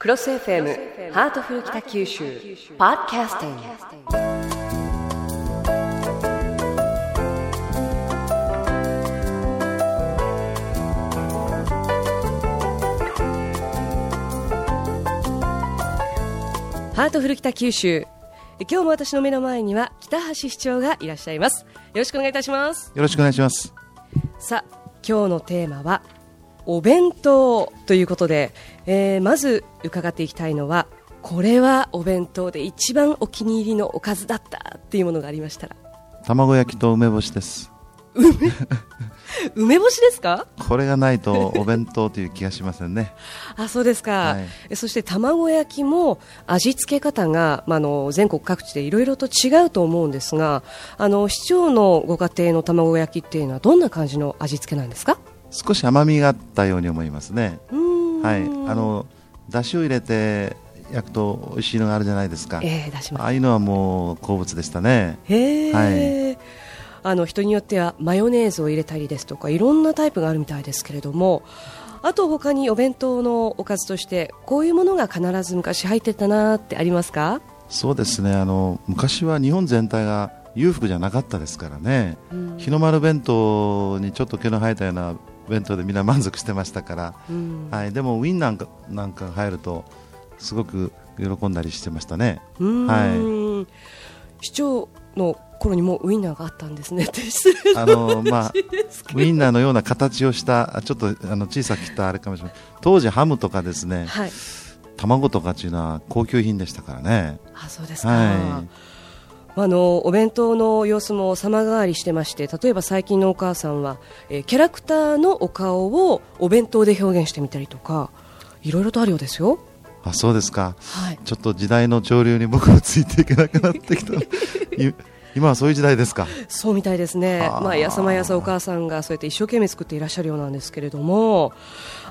CROSS FM ハートフル北九州ポッドキャスティング。ハートフル北九州。今日も私の目の前には北橋市長がいらっしゃいます。よろしくお願いいたします。よろしくお願いします。さあ今日のテーマはお弁当ということで、えーまず伺っていきたいのはこれはお弁当で一番お気に入りのおかずだったっていうものがありましたら。卵焼きと梅干しです。梅？干しですか？これがないとお弁当という気がしませんね。あそうですか、はい。えそして卵焼きも味付け方が、まあ、あの全国各地でいろいろと違うと思うんですがあの市長のご家庭の卵焼きっていうのはどんな感じの味付けなんですか？少し甘みがあったように思いますね。うーんはい。あの出汁を入れて焼くと美味しいのがあるじゃないですか。えー、ああいうのはもう好物でしたね。へえ、あの人によってはマヨネーズを入れたりですとかいろんなタイプがあるみたいですけれどもあと他にお弁当のおかずとしてこういうものが必ず昔入ってたなってありますか？そうですね。あの昔は日本全体が裕福じゃなかったですからね。うん日の丸弁当にちょっと毛の生えたような弁当でみんな満足してましたから。うん。はい。でもウィンなんかなんかが入るとすごく喜んだりしてましたね。うーん市長の頃にもうウインナーがあったんですね。あのまあウインナーのような形をしたあちょっとあの小さく切ったあれかもしれない当時ハムとかですねはい。卵とかっていうのは高級品でしたからね。あそうですか、はあのお弁当の様子も様変わりしてまして例えば最近のお母さんは、えーキャラクターのお顔をお弁当で表現してみたりとかいろいろとあるようですよ。あそうですか。はい。ちょっと時代の潮流に僕もついていけなくなってきた。い今はそういう時代ですか。そうみたいですね、あ。ーまあ、やさまやさお母さんがそうやって一生懸命作っていらっしゃるようなんですけれども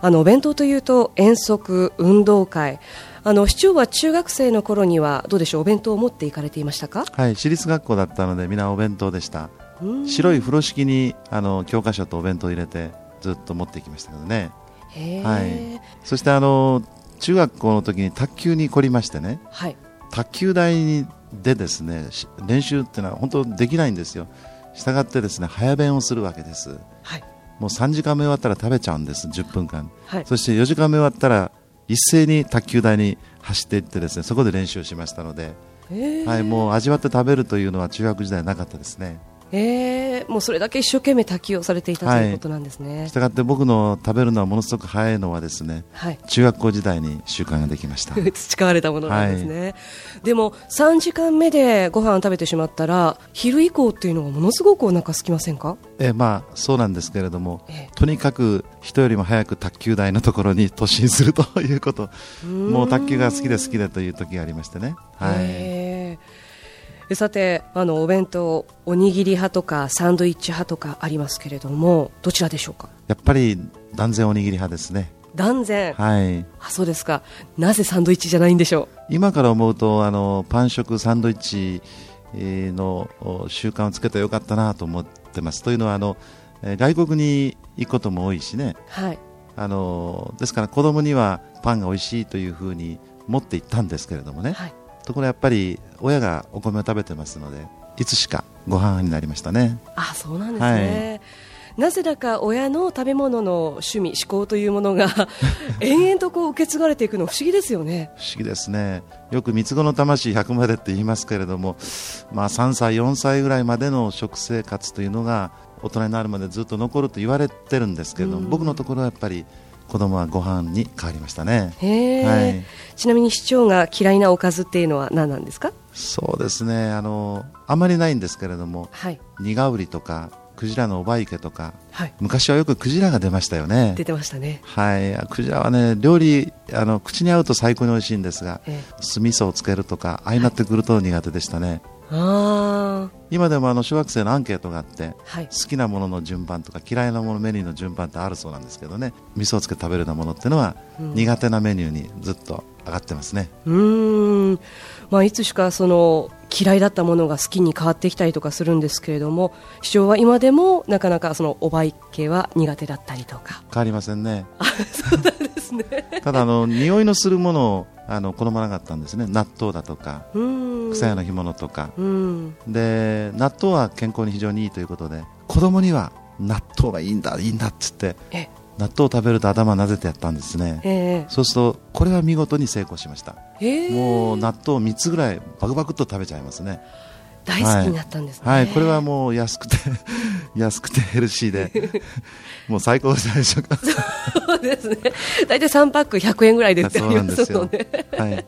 あのお弁当というと遠足、運動会。あの市長は中学生の頃にはどうでしょうお弁当を持って行かれていましたか？はい私立学校だったので皆お弁当でした。うん。白い風呂敷にあの教科書とお弁当を入れてずっと持っていきましたけどね。はい。そしてあの中学校の時に卓球に凝りましてね。はい卓球台でですねし練習っていうのは本当できないんですよ。したがってですね早弁をするわけです。はい。もう3時間目終わったら食べちゃうんです10分間。はい。そして4時間目終わったら一斉に卓球台に走っていってですねそこで練習をしましたので、はい、もう味わって食べるというのは中学時代なかったですねえー、もうそれだけ一生懸命卓球をされていたということなんですね。したがって僕の食べるのはものすごく早いのはですねはい、中学校時代に習慣ができました。培われたものなんですね、でも3時間目でご飯食べてしまったら昼以降っていうのがものすごくお腹空きませんか？えまあそうなんですけれどもええ。とにかく人よりも早く卓球台のところに突進するということ。もう卓球が好きで好きでという時がありましてね、はい、へーさてあのお弁当おにぎり派とかサンドイッチ派とかありますけれどもどちらでしょうか？やっぱり断然おにぎり派ですね、断然、はい、あそうですか。なぜサンドイッチじゃないんでしょ今から思うとあのパン食サンドイッチえーのお習慣をつけてよかったなと思ってます。というのはあのえー外国に行くことも多いしね。うはい。あのですから子供にはパンが美味しいというふうに持って行ったんですけれどもね、はいところがやっぱり親がお米を食べてますのでいつしかご飯になりましたね。あそうなんですね、なぜだか親の食べ物の趣味、思考というものが 延々とこう受け継がれていくの不思議ですよね。不思議ですね。よく三つ子の魂100までって言いますけれども、まあ、3歳4歳ぐらいまでの食生活というのが大人になるまでずっと残ると言われてるんですけれども、うん。僕のところはやっぱり子供はご飯に変わりましたね。はい。ちなみに市長が嫌いなおかずっていうのは何なんですか？そうですね。あのあまりないんですけれどもはい、ニガウリとかクジラのおば池とかはい、昔はよくクジラが出ましたよね。出てましたね。はい。クジラはね料理あの口に合うと最高に美味しいんですがえ酢味噌をつけるとかああいうなってくると苦手でしたね、ー、あ今でもあの小学生のアンケートがあってーはい、好きなものの順番とか嫌いなものメニューの順番ってあるそうなんですけどね味噌をつけて食べるようなものっていうのはうん。苦手なメニューにずっと上がってますね。うーん、まあ、いつしかその嫌いだったものが好きに変わってきたりとかするんですけれども市長は今でもなかなかそのおばい系は苦手だったりとか。変わりませんね。そうなんですね。ただあの匂いのするものをあの好まなかったんですね。納豆だとか草屋の干物とか。うん。で納豆は健康に非常にいいということで子供には納豆がいいんだいいんだっつってえ。納豆を食べると頭なでてやったんですね。えそうするとこれは見事に成功しました。ええ。もう納豆3つぐらいバクバクっと食べちゃいますね大好きになったんですね、はい。これはもう安くて 安くてヘルシーで もう最高じゃないでしょうか。そうですね。大体3パック100円ぐらいで売ってありますので。はい。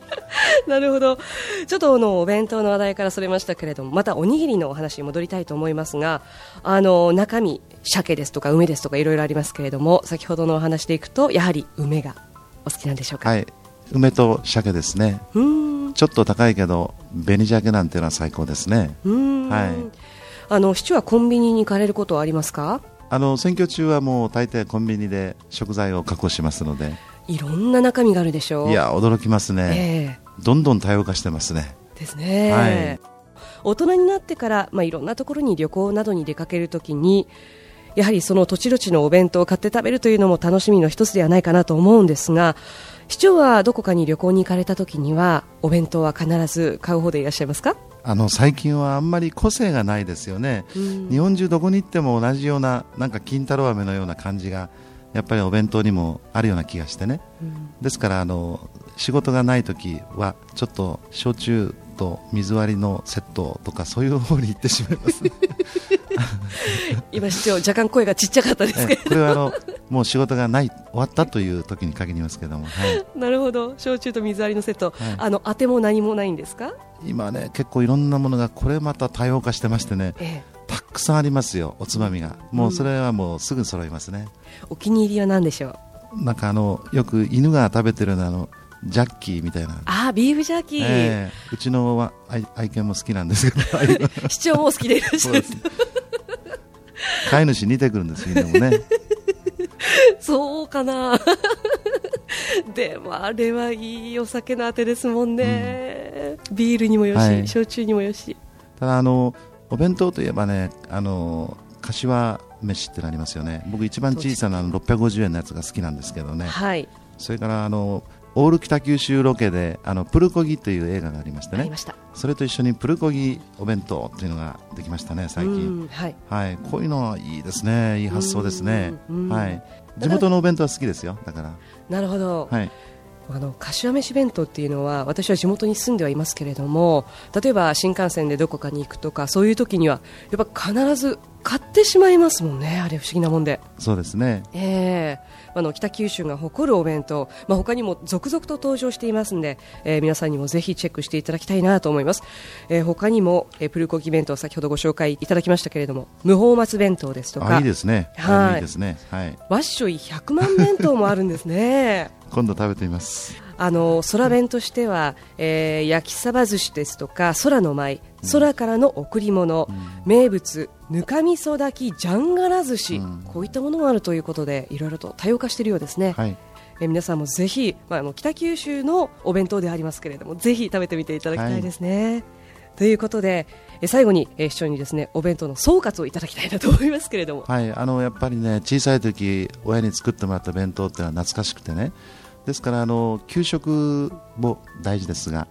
なるほど。ちょっとあのお弁当の話題からそれましたけれどもまたおにぎりのお話に戻りたいと思いますがあの中身鮭ですとか梅ですとかいろいろありますけれども先ほどのお話でいくとやはり梅がお好きなんでしょうか、はい。梅と鮭ですね。うーんちょっと高いけど紅鮭なんていうのは最高ですね。はい。あの市長はコンビニに行かれることはありますか？あの選挙中はもう大抵コンビニで食材を確保しますので。いろんな中身があるでしょう。いや驚きますね、えどんどん多様化してますね。えですね、はい。大人になってから、まあ、いろんなところに旅行などに出かけるときにやはりその土地土地のお弁当を買って食べるというのも楽しみの一つではないかなと思うんですが市長はどこかに旅行に行かれたときにはお弁当は必ず買う方でいらっしゃいますか、あの最近はあんまり個性がないですよね、うん。日本中どこに行っても同じようななんか金太郎飴のような感じがやっぱりお弁当にもあるような気がしてね。うん。ですからあの仕事がない時はちょっと焼酎と水割りのセットとかそういう方に行ってしまいます、ね、今市長若干声がちっちゃかったですけえこれはあのもう仕事がない終わったという時に限りますけども、はい、どなるほど。焼酎と水割りのセット、はい。あの当ても何もないんですか、今ね結構いろんなものがこれまた多様化してましてねええ、たくさんありますよおつまみが。もうそれはもうすぐ揃いますね、お気に入りは何でしょう？なんかあのよく犬が食べてるようなあのジャッキーみたいな、あービーフジャーキー、ええ。うちのは愛愛犬も好きなんですけど。市長もお好きでいらっしゃる。飼い主似てくるんです犬もね。そうかな。でもあれはいいお酒のあてですもんね、ビールにもよし、はい。焼酎にもよし。ただあのお弁当といえばねあの柏飯ってなりますよね。僕一番小さなあの650円のやつが好きなんですけどね。はい、それからあのオール北九州ロケであのプルコギという映画がありましてね。ありました。それと一緒にプルコギお弁当というのができましたね最近、うんはい。はい、こういうのはいいですね。いい発想ですね。うんはい。地元のお弁当は好きですよだから。なるほど、はい。あの柏飯弁当っていうのは私は地元に住んではいますけれども例えば新幹線でどこかに行くとかそういう時にはやっぱ必ず買ってしまいますもんねあれ不思議なもんで。そうですね。ええ。あの北九州が誇るお弁当、まあ、他にも続々と登場していますので、えー皆さんにもぜひチェックしていただきたいなと思います、えー他にも、えープルコギ弁当先ほどご紹介いただきましたけれども無法松弁当ですとか。あいいですね。はい。いいですね。はい。わっしょい100万弁当もあるんですね。今度食べてみます。あの空弁としては、えー焼きサバ寿司ですとか空の舞空からの贈り物、名物ぬかみそ炊きジャンガラ寿司、うん。こういったものもあるということでいろいろと多様化しているようですね、はい。えー皆さんもぜひ、まあ、あの北九州のお弁当でありますけれどもぜひ食べてみていただきたいですね。ということで、えー最後に、えー市長にですねお弁当の総括をいただきたいなと思いますけれども、はい、あのやっぱりね小さい時親に作ってもらった弁当ってのは懐かしくてね。ですからあの給食も大事ですが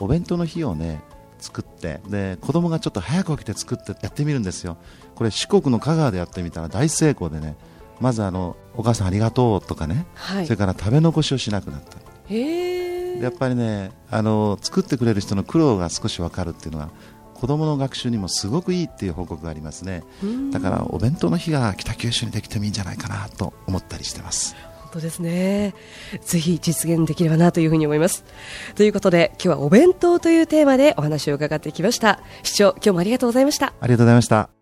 お弁当の日をね作ってで子供がちょっと早く起きて作ってやってみるんですよ。これ四国の香川でやってみたら大成功でねまずあのお母さんありがとうとかね、はい。それから食べ残しをしなくなった。やっぱりねあの作ってくれる人の苦労が少し分かるっていうのは子供の学習にもすごくいいっていう報告がありますね。うん。だからお弁当の日が北九州にできてもいいんじゃないかなと思ったりしてます。本当ですね。ぜひ実現できればなというふうに思います。ということで今日はお弁当というテーマでお話を伺ってきました。市長今日もありがとうございました。ありがとうございました。